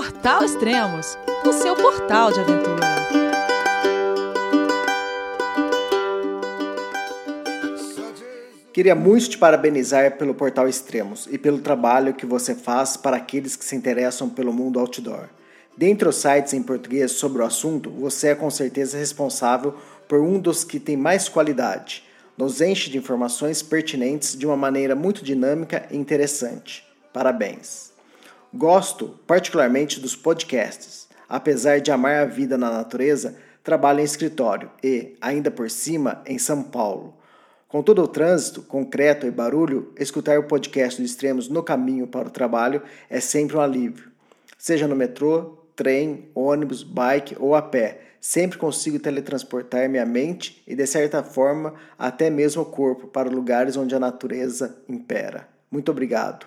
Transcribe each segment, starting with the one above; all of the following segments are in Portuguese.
Portal Extremos, o seu portal de aventura. Queria muito te parabenizar pelo Portal Extremos e pelo trabalho que você faz para aqueles que se interessam pelo mundo outdoor. Dentre os sites em português sobre o assunto, você é com certeza responsável por um dos que tem mais qualidade. Nos enche de informações pertinentes de uma maneira muito dinâmica e interessante. Parabéns! Gosto particularmente dos podcasts. Apesar de amar a vida na natureza, trabalho em escritório e, ainda por cima, em São Paulo. Com todo o trânsito, concreto e barulho, escutar o podcast do Extremos no caminho para o trabalho é sempre um alívio. Seja no metrô, trem, ônibus, bike ou a pé, sempre consigo teletransportar minha mente e, de certa forma, até mesmo o corpo para lugares onde a natureza impera. Muito obrigado.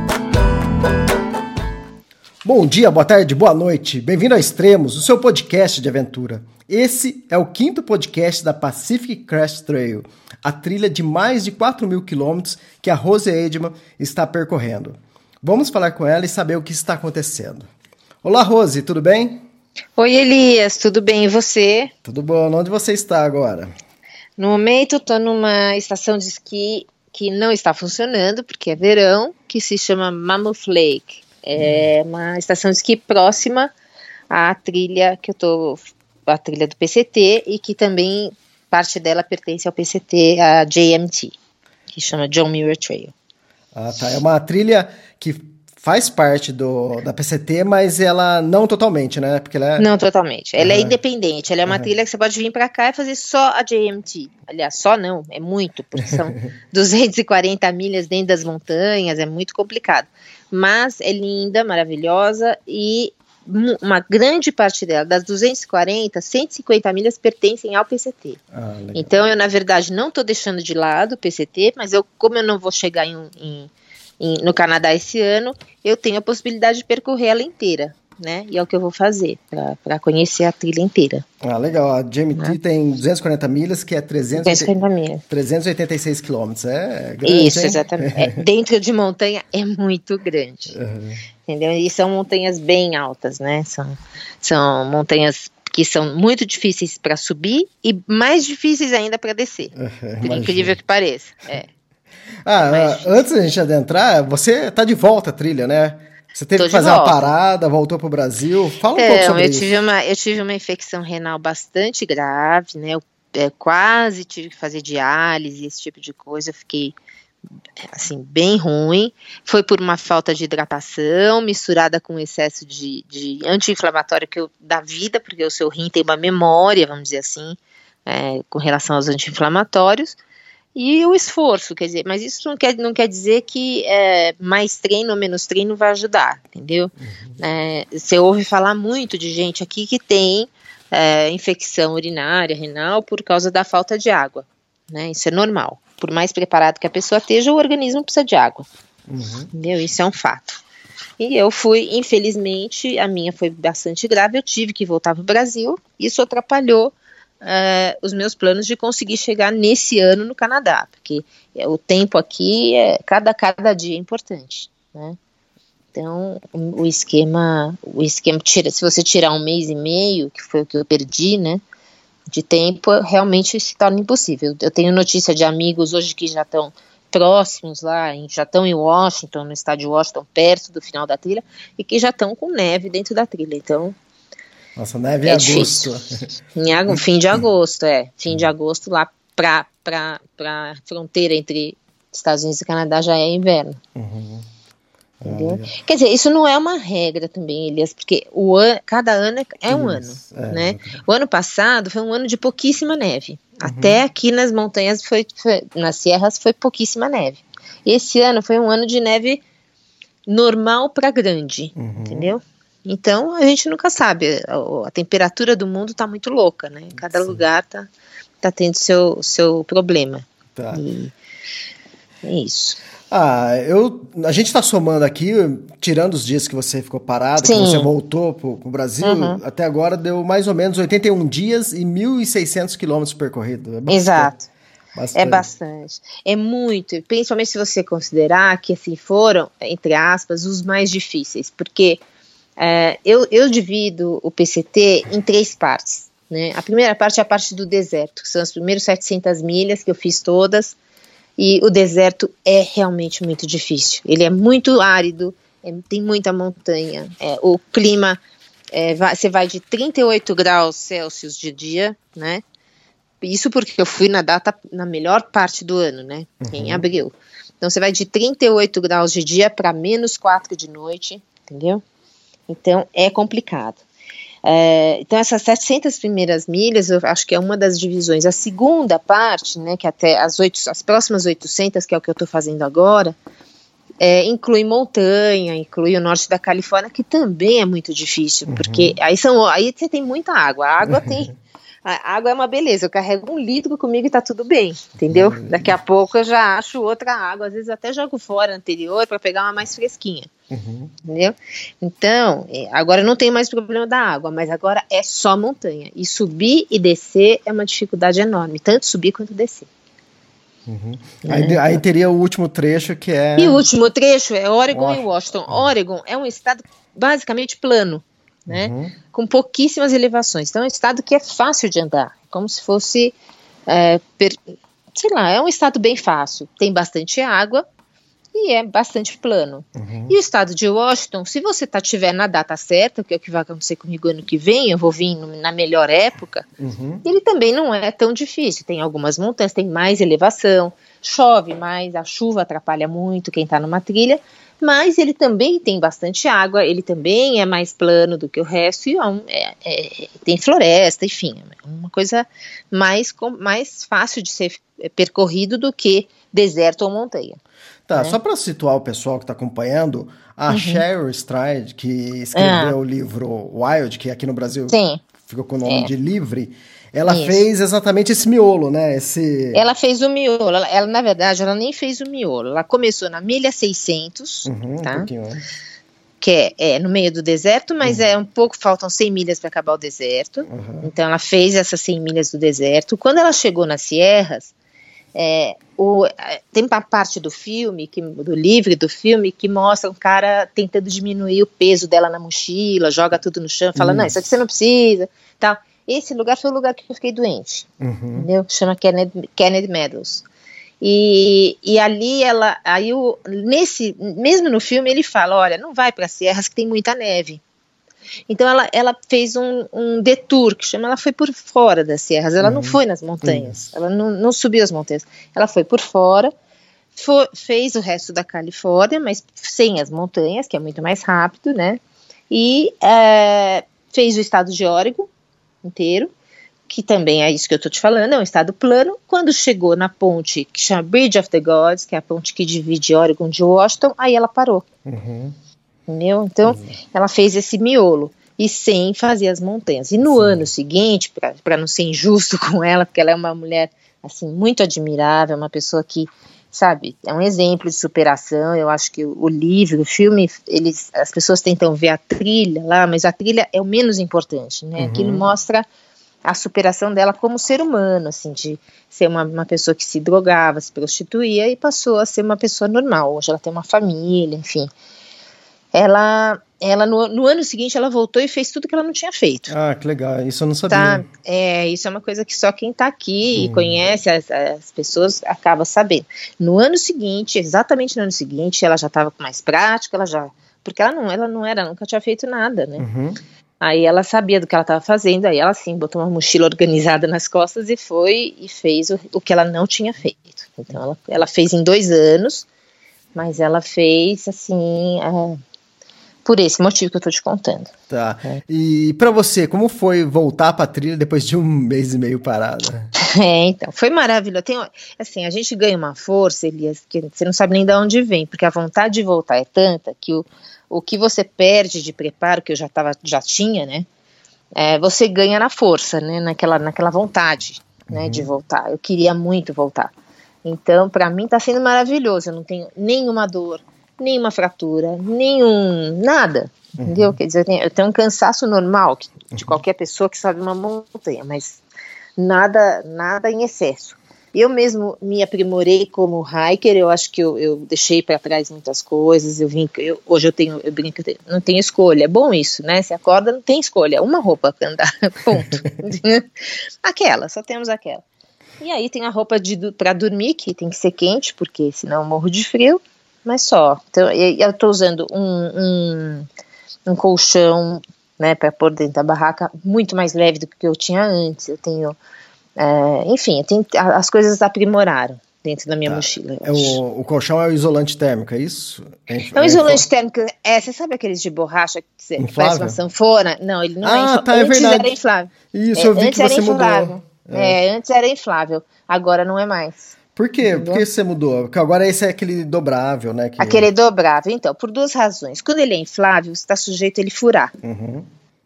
Bom dia, boa tarde, boa noite. Bem-vindo a Extremos, o seu podcast de aventura. Esse é o quinto podcast da Pacific Crest Trail, a trilha de mais de 4 mil quilômetros que a Rose Edman está percorrendo. Vamos falar com ela e saber o que está acontecendo. Olá, Rose, tudo bem? Oi, Elias, tudo bem e você? Tudo bom. Onde você está agora? No momento, estou numa estação de esqui que não está funcionando porque é verão, que se chama Mammoth Lake. É uma estação de esqui próxima à trilha que eu tô, a trilha do PCT e que também parte dela pertence ao PCT, a JMT, que chama John Muir Trail. Ah, tá. É uma trilha que faz parte do, da PCT, mas ela não totalmente, né? Porque ela é... Não totalmente. Ela uhum. é independente. Ela é uma uhum. trilha que você pode vir para cá e fazer só a JMT. Aliás, só não, é muito, porque são 240 milhas dentro das montanhas, é muito complicado mas é linda, maravilhosa e uma grande parte dela, das 240, 150 milhas pertencem ao PCT. Ah, então eu, na verdade, não estou deixando de lado o PCT, mas eu, como eu não vou chegar em, em, em, no Canadá esse ano, eu tenho a possibilidade de percorrer ela inteira né? E é o que eu vou fazer para conhecer a trilha inteira. Ah, legal. A GMT né? tem 240 milhas, que é 300, 386 quilômetros. É grande, Isso, hein? exatamente. É, dentro de montanha é muito grande. Uhum. Entendeu? E são montanhas bem altas, né? São, são montanhas que são muito difíceis para subir e mais difíceis ainda para descer. Uhum, por incrível que pareça. É. Ah, antes da gente adentrar, você está de volta à trilha, né? Você teve Tô que fazer uma parada, voltou para o Brasil. Fala um então, pouco sobre eu isso. Tive uma, eu tive uma infecção renal bastante grave, né? Eu é, quase tive que fazer diálise, esse tipo de coisa. Eu fiquei, assim, bem ruim. Foi por uma falta de hidratação, misturada com excesso de, de anti-inflamatório que eu, da vida, porque o seu rim tem uma memória, vamos dizer assim, é, com relação aos anti-inflamatórios e o esforço, quer dizer, mas isso não quer, não quer dizer que é, mais treino ou menos treino vai ajudar, entendeu? Uhum. É, você ouve falar muito de gente aqui que tem é, infecção urinária, renal, por causa da falta de água, né? Isso é normal. Por mais preparado que a pessoa esteja, o organismo precisa de água, uhum. entendeu? Isso é um fato. E eu fui, infelizmente, a minha foi bastante grave, eu tive que voltar para o Brasil, isso atrapalhou uh, os meus planos de conseguir chegar nesse ano no Canadá, porque o tempo aqui é cada cada dia é importante, né? Então o esquema, o esquema tira, se você tirar um mês e meio, que foi o que eu perdi, né? De tempo, realmente se torna impossível. Eu tenho notícia de amigos hoje que já estão próximos lá, já estão em Washington, no estado de Washington, perto do final da trilha, e que já estão com neve dentro da trilha. Então, nossa, neve é em agosto. Em fim de agosto, é. Fim de agosto lá para a fronteira entre Estados Unidos e Canadá já é inverno. Uhum. Ah, Quer dizer, isso não é uma regra também, Elias, porque o an, cada ano é, é um ano, é, né? O ano passado foi um ano de pouquíssima neve. Até aqui nas montanhas, foi, foi, nas serras, foi pouquíssima neve. Esse ano foi um ano de neve normal para grande, Uhum. entendeu? Então a gente nunca sabe. A, a temperatura do mundo está muito louca, né? Cada Sim. lugar tá, tá tendo seu, seu problema. Tá. E é isso. Ah, eu, a gente tá somando aqui, tirando os dias que você ficou parado, que Sim. você voltou pro, pro Brasil, Uhum. até agora deu mais ou menos 81 dias e 1.600 quilômetros percorridos. É bastante, Exato. bastante. É bastante. É muito, principalmente se você considerar que assim foram, entre aspas, os mais difíceis, porque é, eu, eu divido o PCT em três partes. Né? A primeira parte é a parte do deserto, que são as primeiras 700 milhas que eu fiz todas, e o deserto é realmente muito difícil. Ele é muito árido, é- tem muita montanha, é, o clima, é, vai- você vai de 38 graus Celsius de dia, né? Isso porque eu fui na data, na melhor parte do ano, né? Em abril. Então você vai de 38 graus de dia para menos 4 de noite, entendeu? Então é complicado. É, então essas 700 primeiras milhas, eu acho que é uma das divisões. A segunda parte, né, que até as, oito, as próximas 800, que é o que eu estou fazendo agora, é, inclui montanha, inclui o norte da Califórnia, que também é muito difícil, porque aí são, aí você tem muita água. A água tem, a água é uma beleza. Eu carrego um litro comigo e tá tudo bem, entendeu? Daqui a pouco eu já acho outra água, às vezes até jogo fora anterior para pegar uma mais fresquinha, Uhum. entendeu? Então, é, agora não tem mais problema da água, mas agora é só montanha. E subir e descer é uma dificuldade enorme, tanto subir quanto descer. Aí, aí teria o último trecho que é. E o último trecho é Oregon Washington. e Washington. Oregon é um estado basicamente plano, né? Uhum. Com pouquíssimas elevações. Então é um estado que é fácil de andar, como se fosse, é, per- sei lá, é um estado bem fácil. Tem bastante água e é bastante plano. Uhum. E o estado de Washington, se você tá, tiver na data certa, que é o que vai acontecer comigo ano que vem, eu vou vir na melhor época, Uhum. ele também não é tão difícil. Tem algumas montanhas, tem mais elevação, chove mais, a chuva atrapalha muito quem está numa trilha, mas ele também tem bastante água, ele também é mais plano do que o resto e é é- é- tem floresta, enfim, é uma coisa mais, mais fácil de ser é, percorrido do que deserto ou montanha. Tá, né? só para situar o pessoal que está acompanhando, a Uhum. Cheryl Stride, que escreveu o livro Wild, que aqui no Brasil Ah. Sim. ficou com o nome É. de Livre, ela Isso. fez exatamente esse miolo, né? Esse. Ela fez o miolo, ela, ela, na verdade, ela nem fez o miolo, ela começou na milha 600, Uhum, um tá? pouquinho antes. que é, é no meio do deserto, mas é um pouco, faltam 100 milhas para acabar o deserto. Uhum. Então ela fez essas 100 milhas do deserto. Quando ela chegou nas Sierras, é, o- é, tem uma parte do filme, que, do livro do filme, que mostra um cara tentando diminuir o peso dela na mochila, joga tudo no chão, fala, não, isso aqui você não precisa, tal. Esse lugar foi o lugar que eu fiquei doente Uhum. entendeu? Chama Kennedy, Kennedy Meadows. E, e ali ela, aí o, nesse, mesmo no filme ele fala, olha, não vai para Sierras que tem muita neve. Então ela, ela fez um, um detour, que chama, ela foi por fora das Sierras, ela não foi nas montanhas, ela não, não subiu as montanhas, ela foi por fora, fo- fez o resto da Califórnia, mas sem as montanhas, que é muito mais rápido, né? E é, fez o estado de Oregon inteiro, que também é isso que eu tô te falando, é um estado plano. Quando chegou na ponte que chama Bridge of the Gods, que é a ponte que divide Oregon de Washington, aí ela parou, Uhum. Entendeu? Então, ela fez esse miolo e sem fazer as montanhas. E no ano seguinte, para não ser injusto com ela, porque ela é uma mulher assim muito admirável, uma pessoa que sabe, é um exemplo de superação. Eu acho que o, o livro, o filme, eles, as pessoas tentam ver a trilha lá, mas a trilha é o menos importante, né? Aquilo mostra a superação dela como ser humano, assim, de ser uma, uma pessoa que se drogava, se prostituía e passou a ser uma pessoa normal. Hoje ela tem uma família, enfim. Ela, ela no, no ano seguinte, ela voltou e fez tudo que ela não tinha feito. Ah, que legal. Isso eu não sabia. Tá, é, isso é uma coisa que só quem tá aqui e conhece as, as pessoas acaba sabendo. No ano seguinte, exatamente no ano seguinte, ela já estava com mais prática, ela já, porque ela não, ela não era, nunca tinha feito nada, né? Uhum. Aí ela sabia do que ela estava fazendo, aí ela sim botou uma mochila organizada nas costas e foi e fez o, o que ela não tinha feito. Então ela, ela fez em dois anos, mas ela fez assim, é, por esse motivo que eu tô te contando. Tá. É. E pra você, como foi voltar pra trilha depois de um mês e meio parada? É, então, foi maravilhoso. Tem, assim, a gente ganha uma força, Elias, que você não sabe nem de onde vem, porque a vontade de voltar é tanta que o, o que você perde de preparo, que eu já, tava, já tinha, né? É, você ganha na força, né? Naquela, naquela vontade, né? De voltar. Eu queria muito voltar. Então, para mim está sendo maravilhoso. Eu não tenho nenhuma dor, nenhuma fratura, nenhum nada. Uhum. Entendeu? Quer dizer, eu tenho, eu tenho, um cansaço normal de uhum. qualquer pessoa que sobe uma montanha, mas nada, nada em excesso. Eu mesmo me aprimorei como hiker, eu acho que eu, eu deixei para trás muitas coisas, eu vim, eu, hoje eu tenho, eu brinco, não tenho escolha, é bom isso, né, você acorda, não tem escolha, uma roupa para andar, ponto. aquela, só temos aquela. E aí tem a roupa para dormir, que tem que ser quente, porque senão eu morro de frio, mas só. Então, eu estou usando um, um, um colchão né, para pôr dentro da barraca muito mais leve do que eu tinha antes. Eu tenho, é, enfim, tenho, as coisas aprimoraram dentro da minha tá. mochila. É o, o, colchão é o isolante térmico, é isso? É, é o isolante térmico. É, você sabe aqueles de borracha que você faz uma sanfona? Não, ele não é ah, é inflável. Tá, é antes verdade. era inflável. Isso, eu vi antes que você mudou. É. é. antes era inflável, agora não é mais. Por quê? Por que você mudou? Porque agora esse é aquele dobrável, né? Que... Aquele dobrável, então, por duas razões. Quando ele é inflável, você está sujeito a ele furar. Uhum.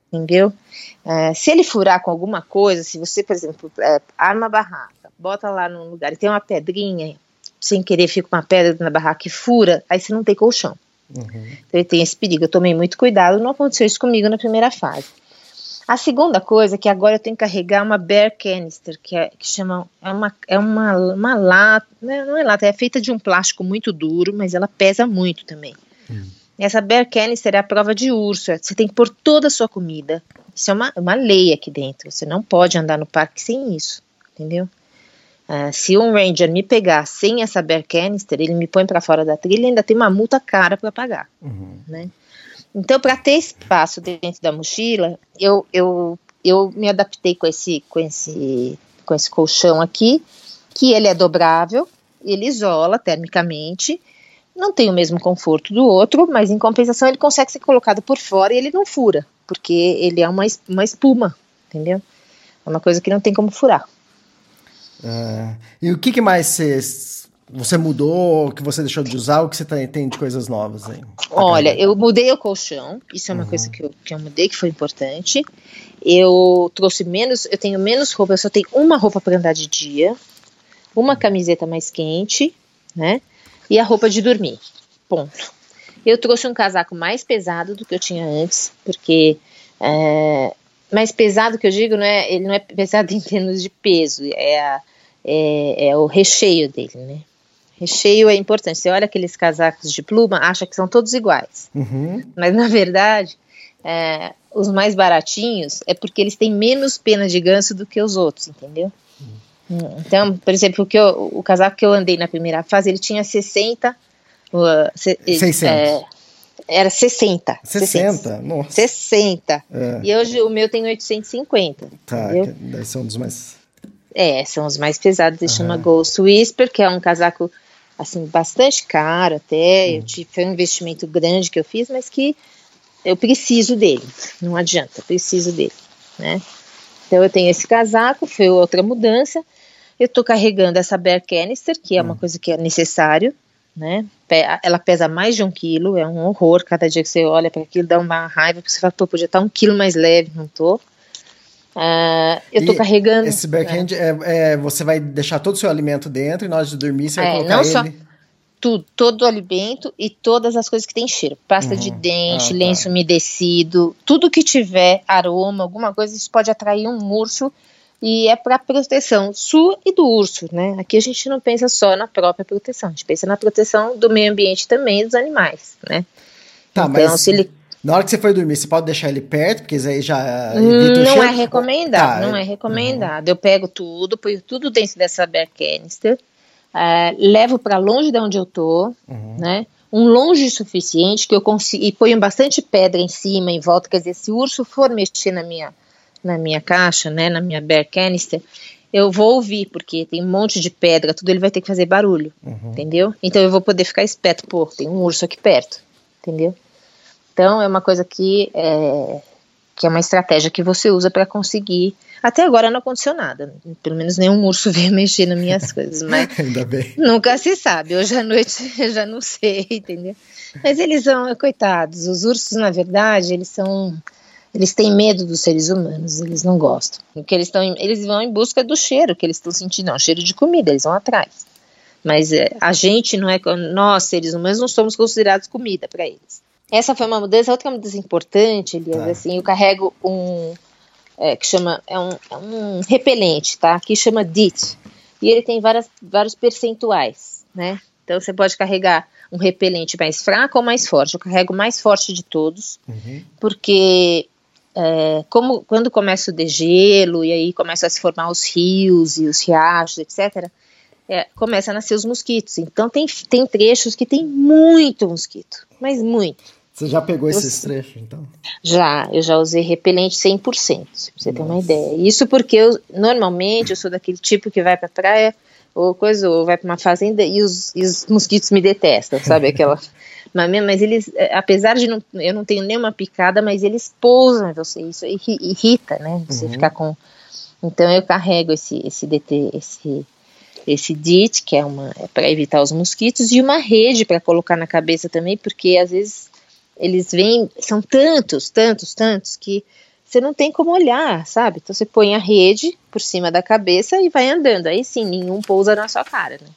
Entendeu? É, se ele furar com alguma coisa, se você, por exemplo, é, arma a barraca, bota lá num lugar e tem uma pedrinha, sem querer fica uma pedra na barraca e fura, aí você não tem colchão. Uhum. Então ele tem esse perigo. Eu tomei muito cuidado, não aconteceu isso comigo na primeira fase. A segunda coisa é que agora eu tenho que carregar uma bear canister, que, é, que chama, é uma, é uma, uma lata, não é lata, é feita de um plástico muito duro, mas ela pesa muito também. Hum. Essa bear canister é a prova de urso, você tem que pôr toda a sua comida. Isso é uma, uma lei aqui dentro, você não pode andar no parque sem isso, entendeu? Uh, se um ranger me pegar sem essa bear canister, ele me põe para fora da trilha e ainda tem uma multa cara para pagar, uhum. né? Então, para ter espaço dentro da mochila, eu, eu, eu me adaptei com esse, com, esse, com esse colchão aqui, que ele é dobrável, ele isola termicamente, não tem o mesmo conforto do outro, mas em compensação ele consegue ser colocado por fora e ele não fura, porque ele é uma, uma espuma, entendeu? É uma coisa que não tem como furar. Uh, e o que, que mais você você mudou, que você deixou de usar, o que você tem de coisas novas aí? Olha, eu mudei o colchão, isso é uma uhum. coisa que eu, que eu mudei, que foi importante. Eu trouxe menos, eu tenho menos roupa, eu só tenho uma roupa para andar de dia, uma camiseta mais quente, né? E a roupa de dormir. Ponto. Eu trouxe um casaco mais pesado do que eu tinha antes, porque é, mais pesado que eu digo, não é, ele não é pesado em termos de peso, é, a, é, é o recheio dele, né? Recheio é importante. Você olha aqueles casacos de pluma, acha que são todos iguais. Uhum. Mas na verdade, é, os mais baratinhos é porque eles têm menos pena de ganso do que os outros, entendeu? Uhum. Então, por exemplo, o, que eu, o casaco que eu andei na primeira fase, ele tinha 60. Uh, se, 600. É, era 60. 60? 60. Nossa. 60. É. E hoje o meu tem 850. Tá, entendeu? daí são dos mais. É, são os mais pesados. Ele uhum. chama Ghost Whisper, que é um casaco assim, bastante caro até, eu hum. tive, foi um investimento grande que eu fiz, mas que eu preciso dele, não adianta, eu preciso dele, né? Então eu tenho esse casaco, foi outra mudança, eu tô carregando essa Bear Canister, que é uma hum. coisa que é necessário, né? Ela pesa mais de um quilo, é um horror, cada dia que você olha para aquilo dá uma raiva, porque você fala, pô, podia estar um quilo mais leve, não tô. Uh, eu estou carregando. Esse backhand é. É, é, você vai deixar todo o seu alimento dentro e na hora de dormir você vai é, colocar não ele. Só tudo, todo o alimento e todas as coisas que tem cheiro. Pasta uhum. de dente, ah, tá. lenço umedecido, tudo que tiver aroma, alguma coisa, isso pode atrair um urso e é para proteção sua e do urso, né? Aqui a gente não pensa só na própria proteção, a gente pensa na proteção do meio ambiente também dos animais, né? Tá, então, mas... se ele na hora que você for dormir, você pode deixar ele perto, porque aí já evita Não é recomendado, tá. não é recomendado. Eu pego tudo, ponho tudo dentro dessa bear canister, uh, levo para longe de onde eu tô, uhum. né? Um longe suficiente que eu consigo e ponho bastante pedra em cima, em volta, quer dizer, se o urso for mexer na minha na minha caixa, né, na minha bear canister, eu vou ouvir, porque tem um monte de pedra, tudo ele vai ter que fazer barulho, uhum. entendeu? Então eu vou poder ficar esperto, pô, tem um urso aqui perto, entendeu? Então, é uma coisa que é, que é uma estratégia que você usa para conseguir. Até agora não aconteceu nada. Pelo menos nenhum urso veio mexer nas minhas coisas, mas Ainda bem. nunca se sabe. Hoje à noite eu já não sei, entendeu? Mas eles são coitados. Os ursos, na verdade, eles são eles têm medo dos seres humanos, eles não gostam. Porque eles estão eles vão em busca do cheiro que eles estão sentindo, não, cheiro de comida, eles vão atrás. Mas é, a gente não é nós seres humanos não somos considerados comida para eles. Essa foi uma mudança, outra mudança importante, Elias, tá. assim, eu carrego um é, que chama, é um, é um, repelente, tá? Que chama DIT. E ele tem várias, vários percentuais, né? Então você pode carregar um repelente mais fraco ou mais forte. Eu carrego o mais forte de todos, uhum. porque é, como quando começa o degelo e aí começam a se formar os rios e os riachos, etc., é, começa a nascer os mosquitos. Então tem, tem trechos que tem muito mosquito, mas muito. Você já pegou esses trechos, então? Já, eu já usei repelente 100%, pra você Nossa. ter uma ideia. Isso porque eu, normalmente, eu sou daquele tipo que vai pra praia ou coisa, ou vai pra uma fazenda e os, e os mosquitos me detestam, sabe? Aquela. mas, mas eles, é, apesar de não, eu não tenho nenhuma picada, mas eles pousam em você, isso irrita, né? Você uhum. ficar com. Então eu carrego esse, esse DT, esse esse DIT, que é uma é para evitar os mosquitos, e uma rede para colocar na cabeça também, porque às vezes eles vêm, são tantos, tantos, tantos, que você não tem como olhar, sabe? Então você põe a rede por cima da cabeça e vai andando. Aí sim, nenhum pousa na sua cara, né?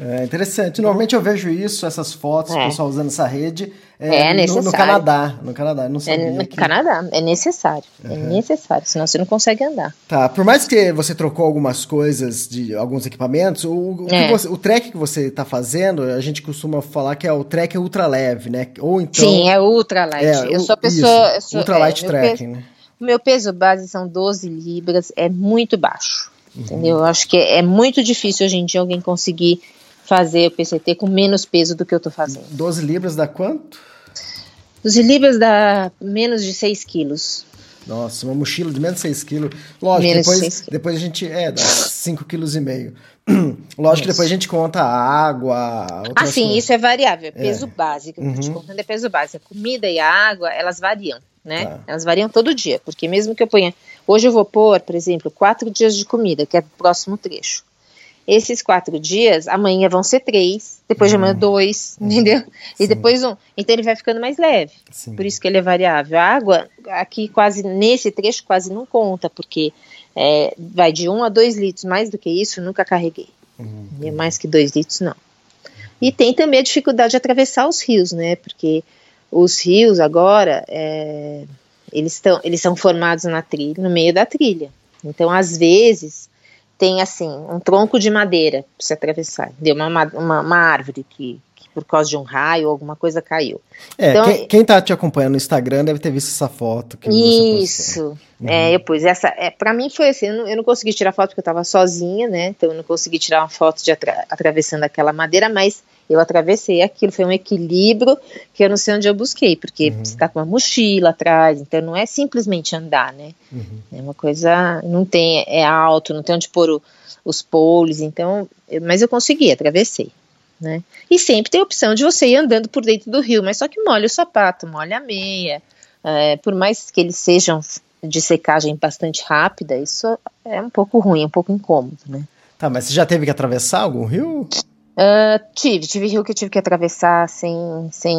É interessante. Normalmente eu vejo isso, essas fotos, é. o pessoal usando essa rede é, é necessário. No, no, Canadá. No Canadá, não sabia. É, no que... Canadá, é necessário. Uhum. É necessário, senão você não consegue andar. Tá, por mais que você trocou algumas coisas de alguns equipamentos, o, o, é. você, o trek que você está fazendo, a gente costuma falar que é o trek ultra leve, né? Ou então. Sim, é ultra light. É, eu sou pessoa. Eu sou, ultra light é, peso, né? O meu peso base são 12 libras, é muito baixo. Uhum. Entendeu? Eu acho que é muito difícil hoje em dia alguém conseguir fazer o PCT com menos peso do que eu estou fazendo. 12 libras dá quanto? 12 libras dá menos de 6 quilos. Nossa, uma mochila de menos de 6 quilos. Lógico, menos depois, de depois a gente. É, dá 5 quilos e meio. Lógico que depois a gente conta a água. Ah, sim, coisas. isso é variável. É peso básico. Uhum. Te contando é peso básico. A comida e a água, elas variam, né? Tá. Elas variam todo dia. Porque mesmo que eu ponha. Hoje eu vou pôr, por exemplo, 4 dias de comida, que é o próximo trecho. Esses quatro dias, amanhã vão ser três, depois de amanhã uhum. dois, entendeu? E Sim. depois um. Então ele vai ficando mais leve. Sim. Por isso que ele é variável. A água, aqui quase, nesse trecho, quase não conta, porque é, vai de um a dois litros. Mais do que isso, nunca carreguei. Uhum. E mais que dois litros, não. E tem também a dificuldade de atravessar os rios, né? Porque os rios agora, é, eles, tão, eles são formados na trilha, no meio da trilha. Então, às vezes, tem assim um tronco de madeira para se atravessar, deu uma, uma, uma, árvore que, que, por causa de um raio ou alguma coisa caiu. É, então, quem, quem tá te acompanhando no Instagram deve ter visto essa foto. Isso, uhum. é, eu pus essa, é, para mim foi assim, eu não, eu não, consegui tirar foto porque eu estava sozinha, né, então eu não consegui tirar uma foto de atra, atravessando aquela madeira, mas eu atravessei aquilo, foi um equilíbrio que eu não sei onde eu busquei, porque uhum. você está com uma mochila atrás, então não é simplesmente andar, né? Uhum. É uma coisa, não tem, é alto, não tem onde pôr o, os poles, então, eu, mas eu consegui, atravessei. Né? E sempre tem a opção de você ir andando por dentro do rio, mas só que molha o sapato, molha a meia, é, por mais que eles sejam de secagem bastante rápida, isso é um pouco ruim, um pouco incômodo, né? Tá, mas você já teve que atravessar algum rio? Uh, tive, tive rio que eu tive que atravessar sem, sem,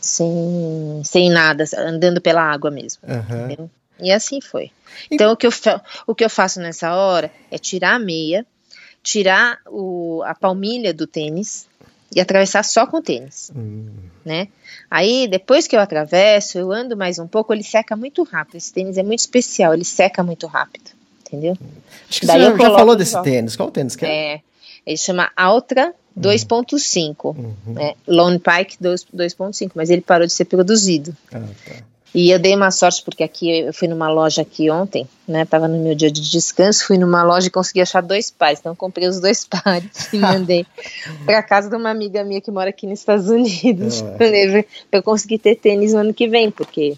sem, sem nada, andando pela água mesmo. Uhum. E assim foi. Então, o, que eu, o que eu faço nessa hora é tirar a meia, tirar o, a palmilha do tênis e atravessar só com o tênis, hum. né? Aí, depois que eu atravesso, eu ando mais um pouco, ele seca muito rápido. Esse tênis é muito especial, ele seca muito rápido, entendeu? Acho que Daí você já falou desse tênis. Qual tênis que é? É, ele chama Altra 2.5, uhum. né? Lone Pike 2.5, mas ele parou de ser produzido. Ah, tá. E eu dei uma sorte porque aqui eu fui numa loja aqui ontem, né? Tava no meu dia de descanso, fui numa loja e consegui achar dois pares, então comprei os dois pares e mandei para casa de uma amiga minha que mora aqui nos Estados Unidos, é. para eu conseguir ter tênis no ano que vem, porque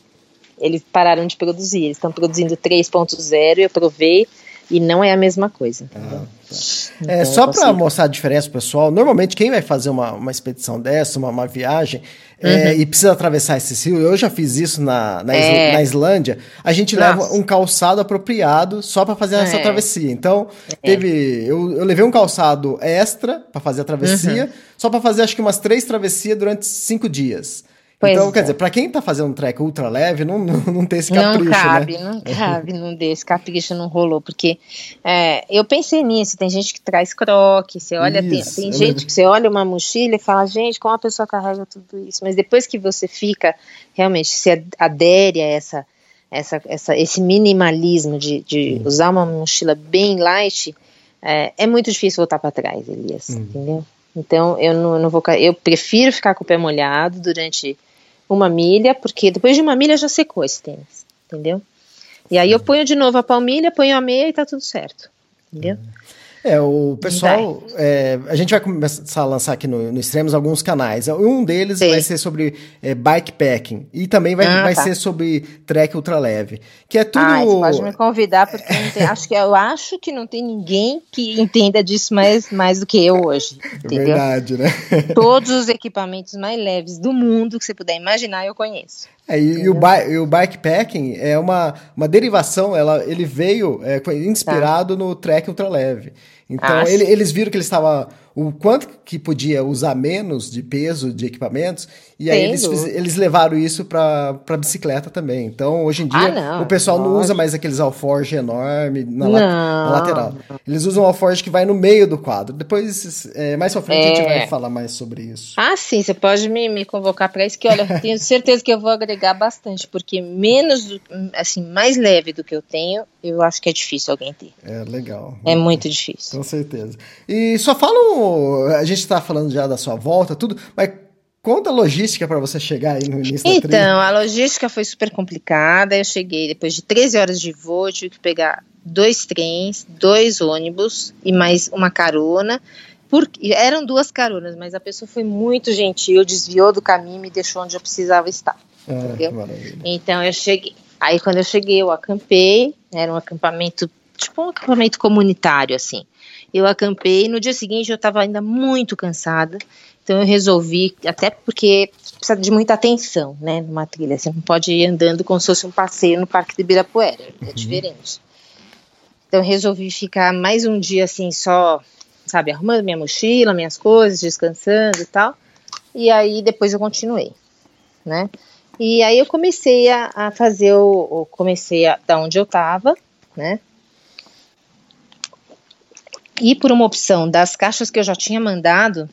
eles pararam de produzir, eles estão produzindo 3.0 e eu provei e não é a mesma coisa. Ah, tá. É, só para mostrar a diferença, pessoal, normalmente quem vai fazer uma, uma expedição dessa, uma, uma viagem, é, uhum. é, e precisa atravessar esse rio, eu já fiz isso na, na, é. na Islândia, a gente Nossa. leva um calçado apropriado só para fazer essa é. travessia. Então, é. teve. Eu, eu levei um calçado extra para fazer a travessia, uhum. só para fazer acho que umas três travessias durante cinco dias. Pois então, quer é. dizer, para quem tá fazendo um trek ultra leve, não, não, não tem esse capricho, Não cabe, né? não cabe, não dê, esse capricho não rolou, porque é, eu pensei nisso, tem gente que traz croque, você olha, isso, tem, tem gente que você olha uma mochila e fala, gente, como a pessoa carrega tudo isso? Mas depois que você fica, realmente, se adere a essa, essa, essa, esse minimalismo de, de usar uma mochila bem light, é, é muito difícil voltar para trás, Elias, hum. entendeu? Então, eu não, não vou, eu prefiro ficar com o pé molhado durante uma milha, porque depois de uma milha já secou esse tênis, entendeu? E aí eu ponho de novo a palmilha, ponho a meia e tá tudo certo, entendeu? Uhum. É, o pessoal. É, a gente vai começar a lançar aqui no, no Extremos alguns canais. Um deles Sim. vai ser sobre é, bikepacking. E também vai, ah, vai tá. ser sobre trek ultraleve. Que é tudo. Ah, pode me convidar, porque tem, acho que, eu acho que não tem ninguém que entenda disso mais, mais do que eu hoje. Entendeu? Verdade, né? Todos os equipamentos mais leves do mundo que você puder imaginar, eu conheço. É, e, e, o e, o bikepacking é uma, uma derivação, ela, ele veio é, inspirado tá. no trek ultraleve. Então, ah, ele, eles viram que ele estava o quanto que podia usar menos de peso de equipamentos, e aí eles, eles, levaram isso para bicicleta também. Então, hoje em dia, ah, o pessoal não usa mais aqueles alforge enorme na, la na, lateral. Eles usam um alforge que vai no meio do quadro. Depois, é, mais pra frente, é. a gente vai é. falar mais sobre isso. Ah, sim, você pode me, me convocar para isso, que olha, tenho certeza que eu vou agregar bastante, porque menos, assim, mais leve do que eu tenho, eu acho que é difícil alguém ter. É, legal. É muito difícil. Com certeza. E só fala a gente está falando já da sua volta, tudo, mas conta a logística para você chegar aí no início então, da Então, a logística foi super complicada. Eu cheguei depois de 13 horas de voo, tive que pegar dois trens, dois ônibus e mais uma carona. Por, eram duas caronas, mas a pessoa foi muito gentil, desviou do caminho e me deixou onde eu precisava estar. Ah, entendeu? Então eu cheguei. Aí quando eu cheguei, eu acampei, era um acampamento, tipo um acampamento comunitário, assim eu acampei. No dia seguinte eu estava ainda muito cansada, então eu resolvi, até porque precisa de muita atenção, né, numa trilha. Você não pode ir andando como se fosse um passeio no Parque de Ibirapuera, é uhum. diferente. Então resolvi ficar mais um dia assim, só, sabe, arrumando minha mochila, minhas coisas, descansando e tal. E aí depois eu continuei, né? E aí eu comecei a, a fazer o, comecei a, da onde eu estava, né? E por uma opção das caixas que eu já tinha mandado,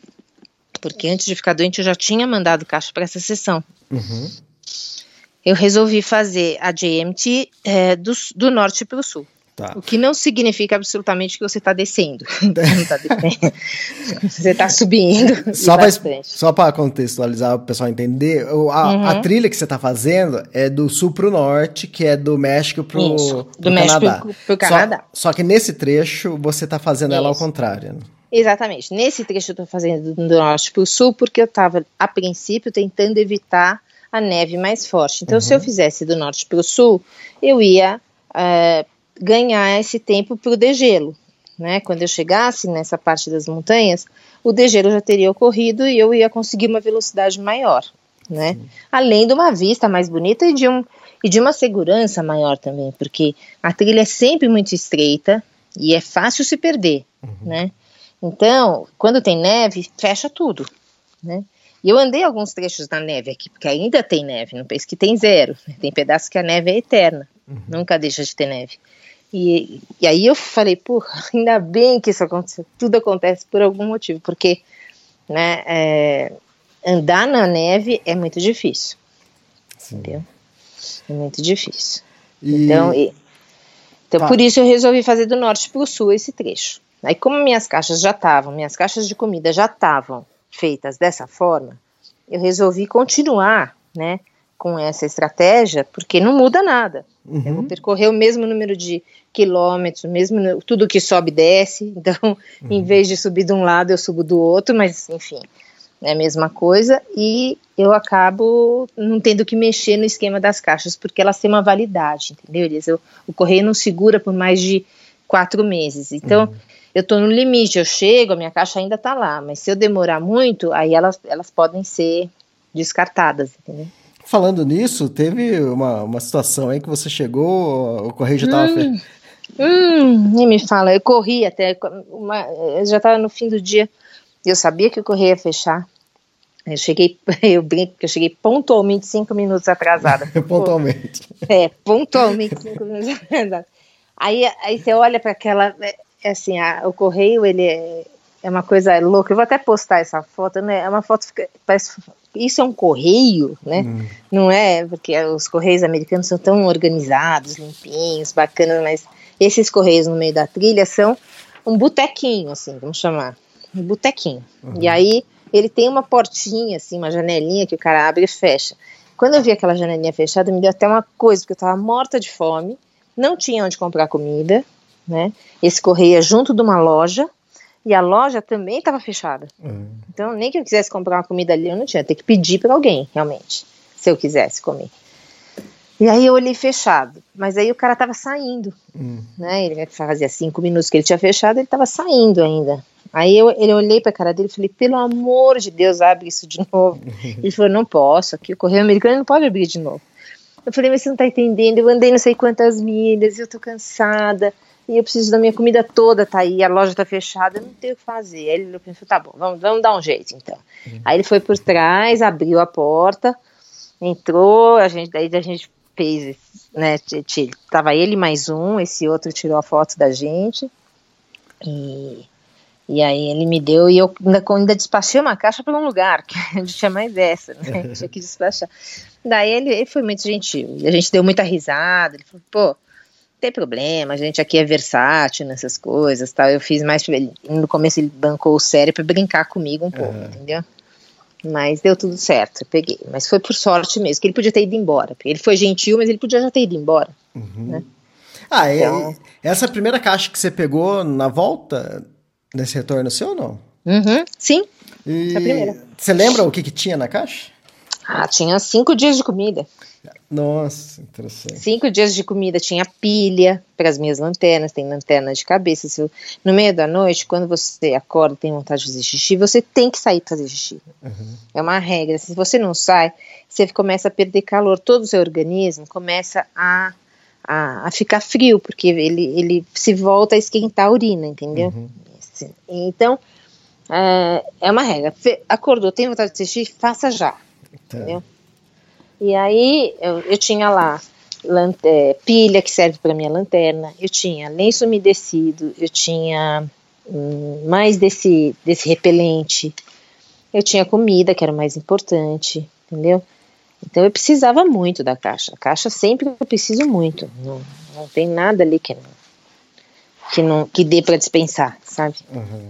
porque antes de ficar doente eu já tinha mandado caixa para essa sessão. Uhum. Eu resolvi fazer a JMT é, do, do norte para o sul. Tá. O que não significa absolutamente que você está descendo. tá descendo. você está subindo. Só para contextualizar, o pessoal entender, a, uhum. a, trilha que você está fazendo é do sul para o norte, que é do México para o Canadá. Pro Canadá. Só, só, que nesse trecho você está fazendo Isso. ela ao contrário. Né? Exatamente. Nesse trecho eu estou fazendo do norte para o sul, porque eu estava, a princípio, tentando evitar a neve mais forte. Então, uhum. se eu fizesse do norte para o sul, eu ia. Uh, ganhar esse tempo para o degelo. Né? Quando eu chegasse nessa parte das montanhas, o degelo já teria ocorrido e eu ia conseguir uma velocidade maior. Né? Além de uma vista mais bonita e de, um, e de uma segurança maior também, porque a trilha é sempre muito estreita e é fácil se perder. Uhum. Né? Então, quando tem neve, fecha tudo. Né? E eu andei alguns trechos na neve aqui, porque ainda tem neve, não pense que tem zero. Tem pedaços que a neve é eterna, uhum. nunca deixa de ter neve. E, e aí eu falei, porra, ainda bem que isso aconteceu. Tudo acontece por algum motivo, porque né, é, andar na neve é muito difícil. Sim. Entendeu? É muito difícil. E... Então, e, então tá. por isso eu resolvi fazer do norte para o sul esse trecho. Aí, como minhas caixas já estavam, minhas caixas de comida já estavam feitas dessa forma, eu resolvi continuar, né, com essa estratégia, porque não muda nada. Uhum. Eu vou percorrer o mesmo número de quilômetros, mesmo tudo que sobe desce. Então, uhum. em vez de subir de um lado, eu subo do outro, mas enfim, é a mesma coisa. E eu acabo não tendo que mexer no esquema das caixas, porque elas têm uma validade, entendeu? Eles, eu, o correio não segura por mais de quatro meses. Então, eu estou no limite, eu chego, a minha caixa ainda está lá, mas se eu demorar muito, aí elas, elas podem ser descartadas, entendeu? Falando nisso, teve uma, uma situação aí que você chegou, o correio já estava. Hum, hum, nem me fala, eu corri até, uma, eu já estava no fim do dia, eu sabia que o correio ia fechar. Eu cheguei, eu brinco que eu cheguei pontualmente cinco minutos atrasada. pontualmente. É, pontualmente cinco minutos atrasada. Aí, aí você olha para aquela, é, assim, a, o correio ele é, é uma coisa louca. Eu vou até postar essa foto, né? É uma foto que parece isso é um correio, né? Hum. Não é porque os correios americanos são tão organizados, limpinhos, bacanas, mas esses correios no meio da trilha são um botequinho, assim, vamos chamar, um botequinho. Uhum. E aí ele tem uma portinha, assim, uma janelinha que o cara abre e fecha. Quando eu vi aquela janelinha fechada, me deu até uma coisa, porque eu estava morta de fome, não tinha onde comprar comida, né? Esse correio é junto de uma loja, e a loja também estava fechada. Uhum. Então, nem que eu quisesse comprar uma comida ali, eu não tinha. Ter que pedir para alguém, realmente, se eu quisesse comer. E aí eu olhei fechado, mas aí o cara estava saindo, uhum. né? Ele fazia cinco minutos que ele tinha fechado, ele estava saindo ainda. Aí eu, eu olhei para a cara dele e falei, pelo amor de Deus, abre isso de novo. ele falou, não posso, aqui o correio americano não pode abrir de novo. Eu falei, mas você não está entendendo, eu andei não sei quantas milhas, eu tô cansada e eu preciso da minha comida toda, tá aí, a loja tá fechada, eu não tenho o que fazer. Aí ele pensou, tá bom, vamos, vamos dar um jeito então. Uhum. Aí ele foi por trás, abriu a porta, entrou, a gente, daí a gente fez, né, tava ele mais um, esse outro tirou a foto da gente, e, e aí ele me deu, e eu ainda, ainda despachei uma caixa para um lugar, que a gente tinha mais essa, né, tinha que despachar. Daí ele, ele foi muito gentil, e a gente deu muita risada, ele falou, pô, tem problema, a gente aqui é versátil nessas coisas, tal. Eu fiz mais no começo ele bancou o sério para brincar comigo um pouco, uhum. entendeu? Mas deu tudo certo, eu peguei. Mas foi por sorte mesmo, que ele podia ter ido embora. Ele foi gentil, mas ele podia já ter ido embora. Uhum. Né? Ah, então... essa primeira caixa que você pegou na volta nesse retorno seu ou não? Uhum, sim. E... Primeira. Você lembra o que, que tinha na caixa? Ah, tinha cinco dias de comida. Nossa, interessante. Cinco dias de comida, tinha pilha para as minhas lanternas, tem lanterna de cabeça. Se no meio da noite, quando você acorda e tem vontade de fazer xixi, você tem que sair para fazer xixi. Uhum. É uma regra. Se você não sai, você começa a perder calor, todo o seu organismo começa a, a, a ficar frio, porque ele, ele se volta a esquentar a urina, entendeu? Uhum. Então, é, é uma regra. Acordou, tem vontade de assistir, faça já. Tá. Entendeu? E aí eu, eu tinha lá é, pilha que serve para minha lanterna, eu tinha lenço umedecido, eu tinha hum, mais desse, desse repelente, eu tinha comida, que era o mais importante, entendeu? Então eu precisava muito da caixa. A caixa sempre eu preciso muito. Não, não tem nada ali que não, que, não, que dê para dispensar, sabe? Uhum.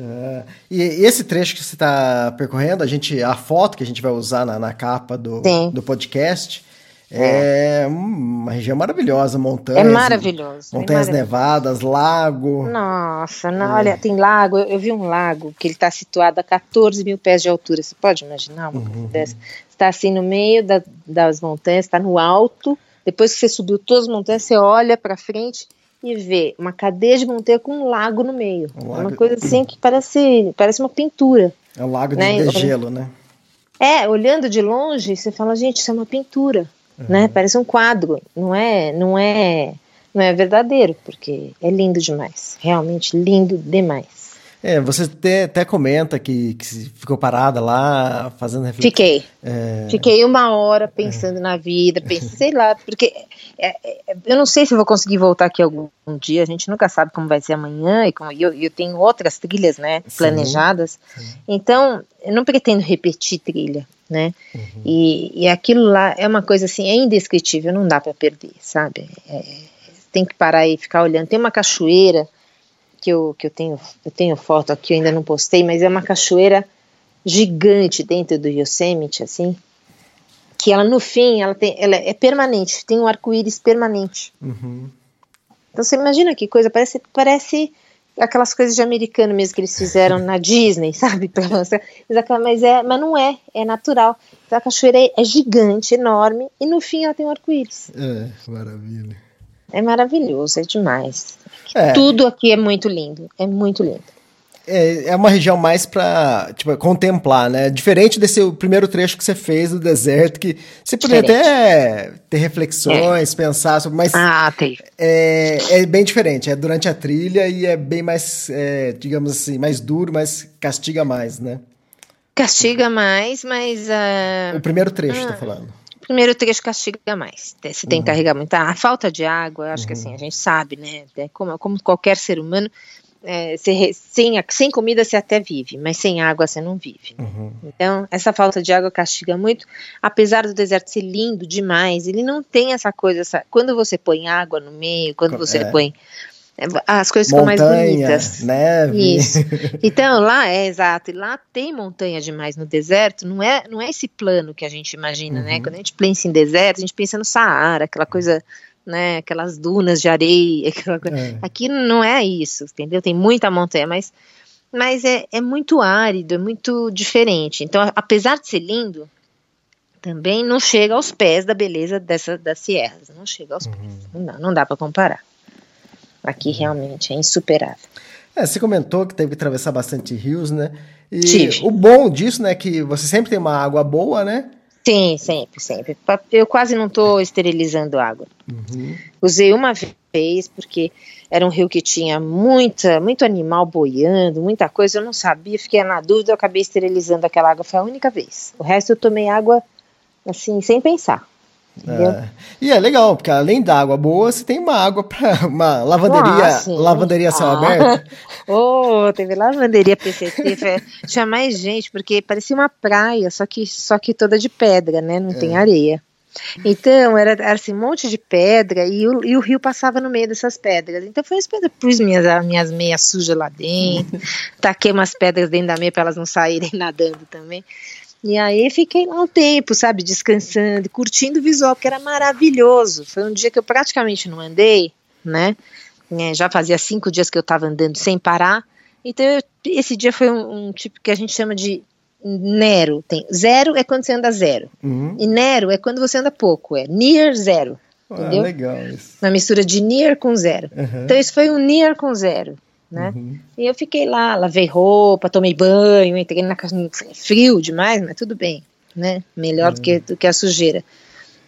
É, e, esse trecho que você está percorrendo, a gente, a foto que a gente vai usar na, na capa do, do podcast, é. é. uma região maravilhosa, montanhas. É maravilhoso. Montanhas é nevadas, lago. Nossa, não, é. olha, tem lago. Eu, eu, vi um lago que ele está situado a 14 mil pés de altura. Você pode imaginar uma coisa uhum. dessa? Está assim no meio da, das montanhas, está no alto. Depois que você subiu todas as montanhas, você olha para frente e ver uma cadeia de montanha com um lago no meio. Um lago... Uma coisa assim que parece, parece uma pintura. É um lago de né? gelo, né? É, olhando de longe, você fala, gente, isso é uma pintura, uhum. né? Parece um quadro, não é, não é, não é verdadeiro, porque é lindo demais, realmente lindo demais. É, você até, até comenta que, que ficou parada lá fazendo reflexão. Fiquei. É... Fiquei uma hora pensando é. na vida, pensei, sei lá, porque é, é, eu não sei se vou conseguir voltar aqui algum dia, a gente nunca sabe como vai ser amanhã, e como eu, eu tenho outras trilhas, né, planejadas. Sim. Então, eu não pretendo repetir trilha, né? Uhum. E, e aquilo lá é uma coisa assim, é indescritível, não dá para perder, sabe? É, tem que parar e ficar olhando. Tem uma cachoeira que eu, que eu tenho, eu tenho foto aqui, eu ainda não postei, mas é uma cachoeira gigante dentro do Yosemite, assim, que ela no fim, ela, tem, ela é permanente, tem um arco-íris permanente. Uhum. Então você imagina que coisa, parece, parece aquelas coisas de americano mesmo que eles fizeram na Disney, sabe? Mas, é, mas não é, é natural. Então a cachoeira é, é gigante, enorme, e no fim ela tem um arco-íris. É, maravilha. É maravilhoso, é demais. É. Tudo aqui é muito lindo, é muito lindo. É, é uma região mais pra tipo, contemplar, né? Diferente desse primeiro trecho que você fez do deserto, que você poderia até ter reflexões, pensar sobre, mas Ah, tem. é, é bem diferente. É durante a trilha e é bem mais, é, digamos assim, mais duro, mas castiga mais, né? Castiga mais, mas ah, O primeiro trecho, tá falando. Primeiro trecho castiga mais. Você tem que carregar muita. A falta de água, acho que assim, a gente sabe, né? É como, como qualquer ser humano, é, sem, sem comida você até vive, mas sem água você não vive. Então, essa falta de água castiga muito. Apesar do deserto ser lindo demais, ele não tem essa coisa. Essa, quando você põe água no meio, quando você É. põe. As coisas ficam mais bonitas. neve. Isso. Então, lá é exato, e lá tem montanha demais no deserto, não é, não é esse plano que a gente imagina, né? Quando a gente pensa em deserto, a gente pensa no Saara, aquela coisa, né, aquelas dunas de areia, aquela coisa. É. Aqui não é isso, entendeu? Tem muita montanha, mas mas é, é muito árido, é muito diferente. Então, apesar de ser lindo, também não chega aos pés da beleza dessa das sierras, não chega aos pés. Não dá, não dá para comparar. Aqui realmente é insuperável. É, você comentou que teve que atravessar bastante rios, né? E Tive. o bom disso, né, é que você sempre tem uma água boa, né? Sim, sempre, sempre. Eu quase não estou esterilizando água. Uhum. Usei uma vez porque era um rio que tinha muita, muito animal boiando, muita coisa. Eu não sabia, fiquei na dúvida. Eu acabei esterilizando aquela água. Foi a única vez. O resto eu tomei água assim sem pensar. É. E é legal, porque além da água boa, você tem uma água para uma lavanderia, Ah, sim. lavanderia a céu Ah. aberto. Oh, teve lavanderia PCT, foi- tinha mais gente, porque parecia uma praia, só que, só que toda de pedra, né? Não tem areia. Então, era, era assim, um monte de pedra e o, e o rio passava no meio dessas pedras. Então, foi as pedras, pus minhas, as minhas meias sujas lá dentro, taquei umas pedras dentro da meia para elas não saírem nadando também. E aí fiquei lá um tempo, sabe, descansando, curtindo o visual, porque era maravilhoso. Foi um dia que eu praticamente não andei, né? né, já fazia cinco dias que eu estava andando sem parar. Então, eu- esse dia foi um, um tipo que a gente chama de Nero. Tem, zero é quando você anda zero. Uhum. E Nero é quando você anda pouco. É near zero. Ah, Entendeu? legal isso. Uma mistura de near com zero. Uhum. Então, isso foi um near com zero. Né? E eu fiquei lá, lavei roupa, tomei banho, entrei na casa, frio demais, mas tudo bem, né? Melhor do, que, do que a sujeira.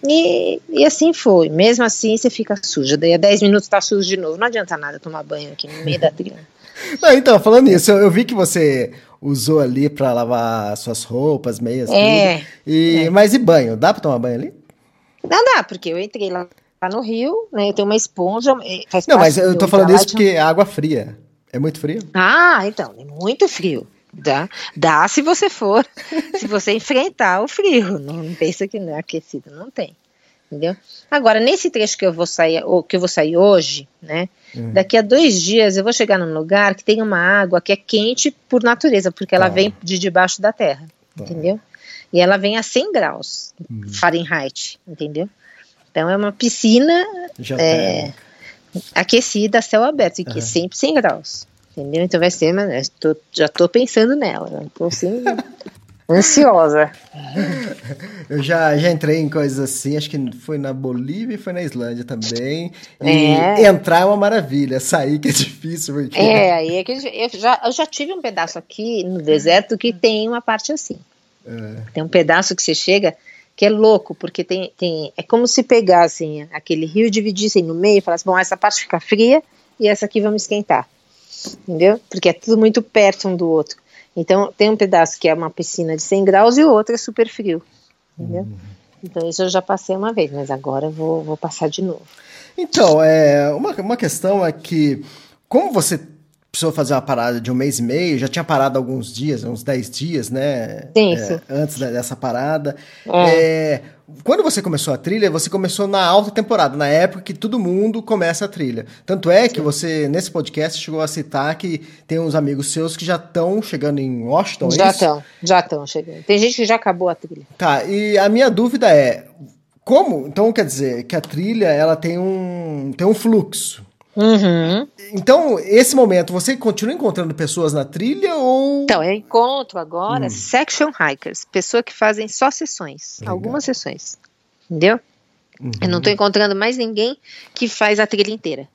E, e assim foi. Mesmo assim, você fica suja. Daí a 10 minutos tá sujo de novo. Não adianta nada tomar banho aqui no meio da trilha. Não, então, falando nisso, eu, eu vi que você usou ali para lavar suas roupas, meias, É, tudo. E, Mas e banho? Dá para tomar banho ali? Não dá, porque eu entrei lá, lá no rio, né? Eu tenho uma esponja. eh, Não, mas eu tô falando isso porque é água fria. É muito frio? Ah, então, é muito frio. Dá, dá se você for, se você enfrentar o frio. Não, não pensa que não é aquecido, não tem. Entendeu? Agora, nesse trecho que eu vou sair, ou que eu vou sair hoje, né? Daqui a dois dias eu vou chegar num lugar que tem uma água que é quente por natureza, porque ela Tá. vem de debaixo da terra, entendeu? E ela vem a 100 graus Hum. Fahrenheit, entendeu? Então é uma piscina Já É. aquecida a céu aberto, e que é sempre 100 graus. Entendeu? Então vai ser, mas tô- já tô pensando nela. já Tô assim, ansiosa. Eu já, já entrei em coisas assim, acho que foi na Bolívia e foi na Islândia também. E É. entrar é uma maravilha, sair que é difícil, porque. É, aí é que eu já, eu já tive um pedaço aqui no deserto que tem uma parte assim. É. Tem um pedaço que você chega que é louco, porque tem, tem é como se pegassem aquele rio e dividissem no meio e falassem, bom, essa parte fica fria e essa aqui vamos esquentar. Entendeu? Porque é tudo muito perto um do outro. Então, tem um pedaço que é uma piscina de 100 graus e o outro é super frio. Entendeu? Então, isso eu já passei uma vez, mas agora eu vou, vou passar de novo. Então, é, uma, uma questão é que, como você precisou fazer uma parada de um mês e meio, já tinha parado alguns dias, uns 10 dias, né? Sim, É, sim. Antes da- dessa parada. É. É, quando você começou a trilha, você começou na alta temporada, na época que todo mundo começa a trilha. Tanto é que você, nesse podcast, chegou a citar que tem uns amigos seus que já estão chegando em Washington, é já estão, já estão chegando. Tem gente que já acabou a trilha. Tá, e a minha dúvida é, como, então quer dizer que a trilha, ela tem um, tem um fluxo. Uhum. Então, esse momento, você continua encontrando pessoas na trilha ou... Então, eu encontro agora Hum. section hikers, pessoas que fazem só sessões, Legal. algumas sessões, entendeu? Uhum. Eu não estou encontrando mais ninguém que faz a trilha inteira.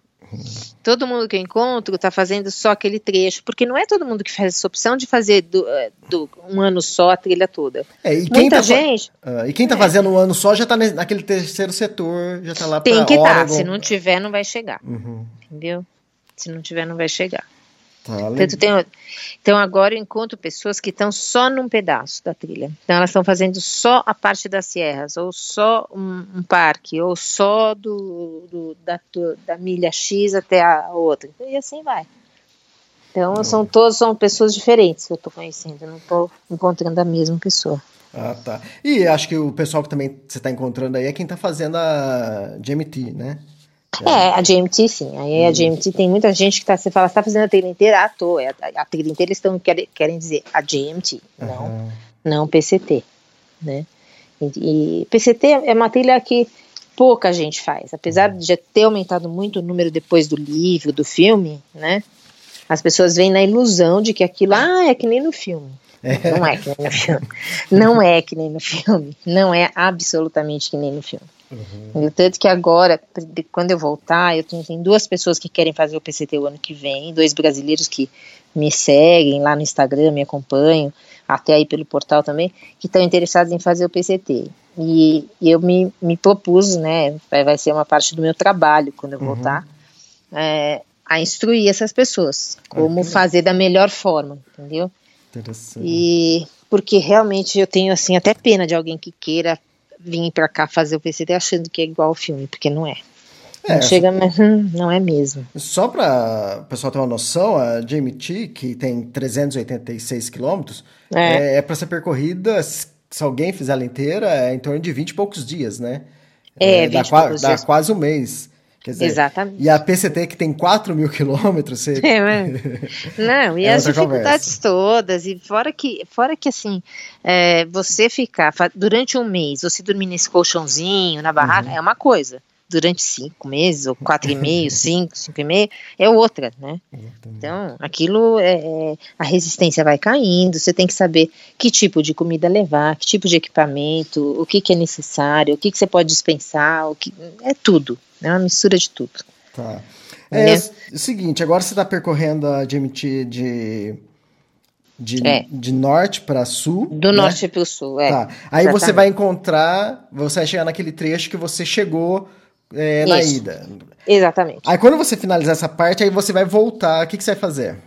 Todo mundo que eu encontro está fazendo só aquele trecho, porque não é todo mundo que faz essa opção de fazer do, eh, do um ano só a trilha toda. É, e quem Muita tá gente. Uh, e quem está é. fazendo um ano só já está naquele terceiro setor, já está lá Tem que estar, tá, se não tiver, não vai chegar. Uhum. Entendeu? Se não tiver, não vai chegar. Tá, tem, então agora eu encontro pessoas que estão só num pedaço da trilha. Então elas estão fazendo só a parte das serras, ou só um, um parque, ou só do, do da, do, da, milha X até a outra. E assim vai. Então são todos são pessoas diferentes que eu estou conhecendo, eu não estou encontrando a mesma pessoa. Ah, tá. E acho que o pessoal que também você está encontrando aí é quem está fazendo a GMT, né? É, a GMT sim. Aí a GMT tem muita gente que tá, você fala, você tá fazendo a trilha inteira? Ah, tô. É, a, a trilha inteira estão, querem, querem dizer a GMT, uhum. não, não PCT, né? E, e, PCT é uma trilha que pouca gente faz. Apesar de já ter aumentado muito o número depois do livro, do filme, né? As pessoas vêm na ilusão de que aquilo, ah, é que nem no filme. É. Não é que nem no filme. Não é que nem no filme. Não é absolutamente que nem no filme. Uhum. Tanto que agora, quando eu voltar, eu tenho, tenho, duas pessoas que querem fazer o PCT o ano que vem, dois brasileiros que me seguem lá no Instagram, me acompanham, até aí pelo portal também, que estão interessados em fazer o PCT. E, e eu me, me propus, né, vai ser uma parte do meu trabalho quando eu uhum. voltar, é, a instruir essas pessoas, como fazer da melhor forma, entendeu? Interessante. E porque realmente eu tenho assim até pena de alguém que queira vir para cá fazer o PCT achando que é igual ao filme, porque não é. É, não chega, mas hum, não é mesmo. Só para o pessoal ter uma noção, a JMT, que tem 386 quilômetros, é, é para ser percorrida, se alguém fizer ela inteira, é em torno de 20 e poucos dias, né? É, é dá, dá quase um mês. Dizer, Exatamente. E a PCT que tem 4 mil quilômetros, você... É, não, e é as dificuldades conversa. todas, e fora que, fora que assim, é, você ficar durante um mês, você dormir nesse colchãozinho, na barraca, uhum. é uma coisa. Durante cinco meses, ou quatro e meio, cinco, cinco e meio, é outra, né? Então, aquilo, é, é, a resistência vai caindo, você tem que saber que tipo de comida levar, que tipo de equipamento, o que, que é necessário, o que, que você pode dispensar, o que, é tudo, é uma mistura de tudo. Tá. É, é o seguinte, agora você está percorrendo a GMT de de, é. de norte para sul. Do né? norte para o sul, é. Tá. Aí Exatamente. você vai encontrar, você vai chegar naquele trecho que você chegou é, na ida. Exatamente. Aí quando você finalizar essa parte, aí você vai voltar, o que, que você vai fazer?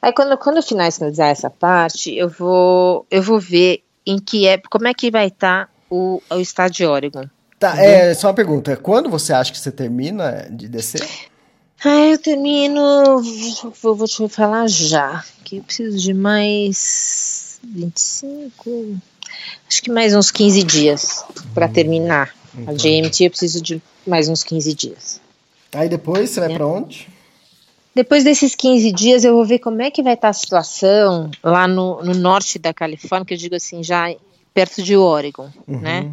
Aí quando, quando eu finalizar essa parte, eu vou, eu vou ver em que é, como é que vai estar tá o, o estado de Oregon. Tá, é só uma pergunta. Quando você acha que você termina de descer? Ah, eu termino. Vou, vou te falar já. Que eu preciso de mais 25. Acho que mais uns 15 dias para terminar. Então. A GMT eu preciso de mais uns 15 dias. Aí depois você vai é. para onde? Depois desses 15 dias eu vou ver como é que vai estar a situação lá no, no norte da Califórnia, que eu digo assim, já perto de Oregon, uhum. né?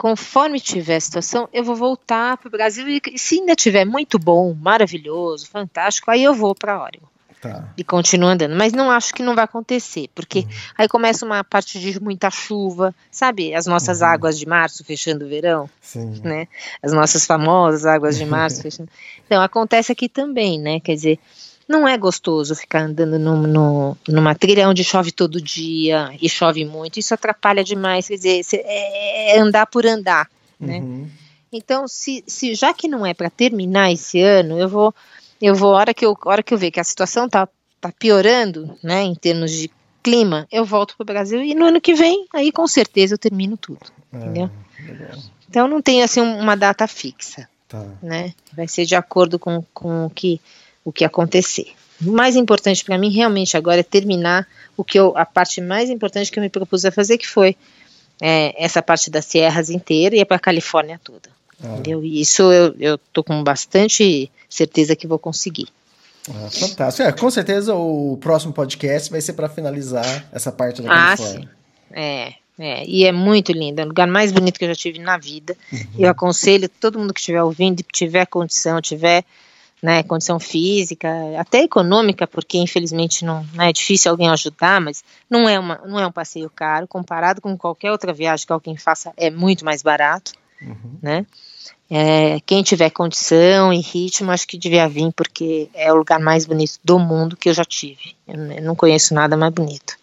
conforme tiver a situação, eu vou voltar para o Brasil e se ainda tiver muito bom, maravilhoso, fantástico, aí eu vou para Oregon. Tá. E continuo andando. Mas não acho que não vai acontecer, porque uhum. aí começa uma parte de muita chuva, sabe? As nossas uhum. águas de março fechando o verão, Sim. né? As nossas famosas águas de março fechando. Então, acontece aqui também, né? Quer dizer, não é gostoso ficar andando no, no, numa trilha onde chove todo dia e chove muito. Isso atrapalha demais. Quer dizer, é, é andar por andar, né? Uhum. Então, se, se já que não é para terminar esse ano, eu vou, eu vou hora que eu, hora que eu ver que a situação tá, tá piorando, né, em termos de clima, eu volto para o Brasil e no ano que vem, aí com certeza eu termino tudo, é, entendeu? Então não tem assim uma data fixa, tá. né? Vai ser de acordo com, com o que o que acontecer. O mais importante para mim realmente agora é terminar o que eu, a parte mais importante que eu me propus a fazer, que foi é, essa parte das Sierras inteira e é para a Califórnia toda. Ah. Entendeu? E isso eu, eu tô com bastante certeza que vou conseguir. Ah, fantástico. É, com certeza o próximo podcast vai ser para finalizar essa parte da ah, Califórnia. Sim. É, é, e é muito lindo, é o lugar mais bonito que eu já tive na vida. Uhum. Eu aconselho todo mundo que estiver ouvindo, tiver condição, tiver né, condição física, até econômica, porque infelizmente não, não, é difícil alguém ajudar, mas não é, uma, não é um passeio caro, comparado com qualquer outra viagem que alguém faça, é muito mais barato. Uhum. né? É, quem tiver condição e ritmo, acho que devia vir, porque é o lugar mais bonito do mundo que eu já tive. Eu não conheço nada mais bonito.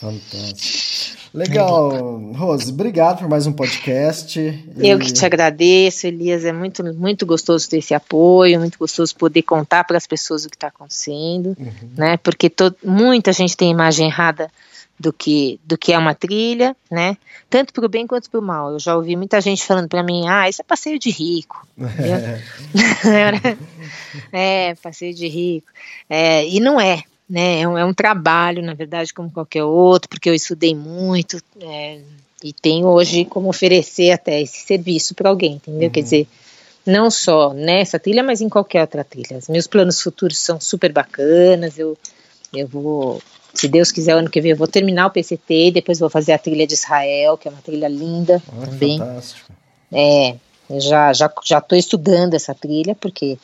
Fantástico. Legal, Rose, obrigado por mais um podcast. Eu que te agradeço, Elias. É muito, muito gostoso ter esse apoio, muito gostoso poder contar para as pessoas o que está acontecendo, uhum. né? Porque muita gente tem imagem errada do que, do que é uma trilha, né? Tanto para o bem quanto para o mal. Eu já ouvi muita gente falando para mim, ah, isso é passeio de rico. é, passeio de rico. É, e não é, né? É um, é um, trabalho, na verdade, como qualquer outro, porque eu estudei muito é, e tenho hoje como oferecer até esse serviço para alguém, entendeu? Uhum. Quer dizer, não só nessa trilha, mas em qualquer outra trilha. Os meus planos futuros são super bacanas, eu, eu vou se Deus quiser, ano que vem eu vou terminar o PCT, depois vou fazer a trilha de Israel, que é uma trilha linda também. Fantástico. É, já já já estou estudando essa trilha porque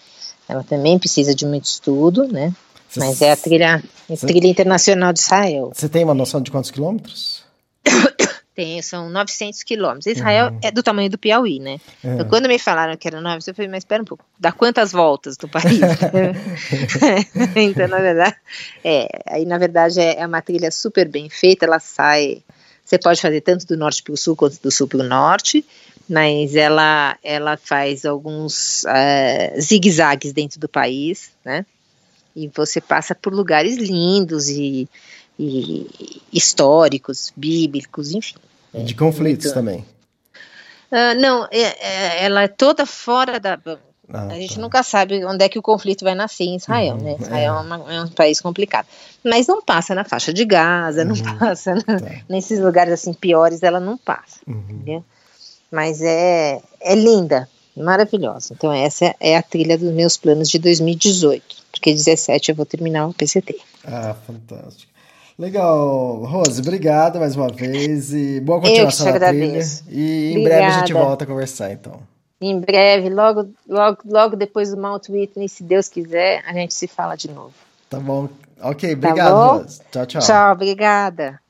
ela também precisa de muito estudo, né? Cê, Mas é a trilha, a trilha internacional de Israel. Você tem uma noção de quantos quilômetros? Tem, são 900 quilômetros. Israel uhum. é do tamanho do Piauí, né? Uhum. Então, quando me falaram que era 900, eu falei, mas espera um pouco, dá quantas voltas do país? então, na verdade, é, aí na verdade é, é uma trilha super bem feita, ela sai, você pode fazer tanto do norte para o sul quanto do sul para o norte, mas ela, ela faz alguns uh, zigue-zagues dentro do país, né? E você passa por lugares lindos e históricos, bíblicos, enfim. De conflitos muito... também. Uh, não, é, é, ela é toda fora da. Ah, a gente tá. nunca sabe onde é que o conflito vai nascer em Israel, uhum, né? Israel é. é, uma, é, um país complicado. Mas não passa na faixa de Gaza, uhum, não passa na, tá. nesses lugares assim piores, ela não passa. Uhum. Mas é, é linda, maravilhosa. Então, essa é a trilha dos meus planos de 2018, porque 17 eu vou terminar o PCT. Ah, fantástico. Legal, Rose, obrigado mais uma vez e boa continuação na trilha. E em Obrigada. breve a gente volta a conversar, então. Em breve, logo, logo, logo depois do Mount Whitney, se Deus quiser, a gente se fala de novo. Tá bom. Ok, obrigado, tá bom? Rose. Tchau, tchau. Tchau, obrigada.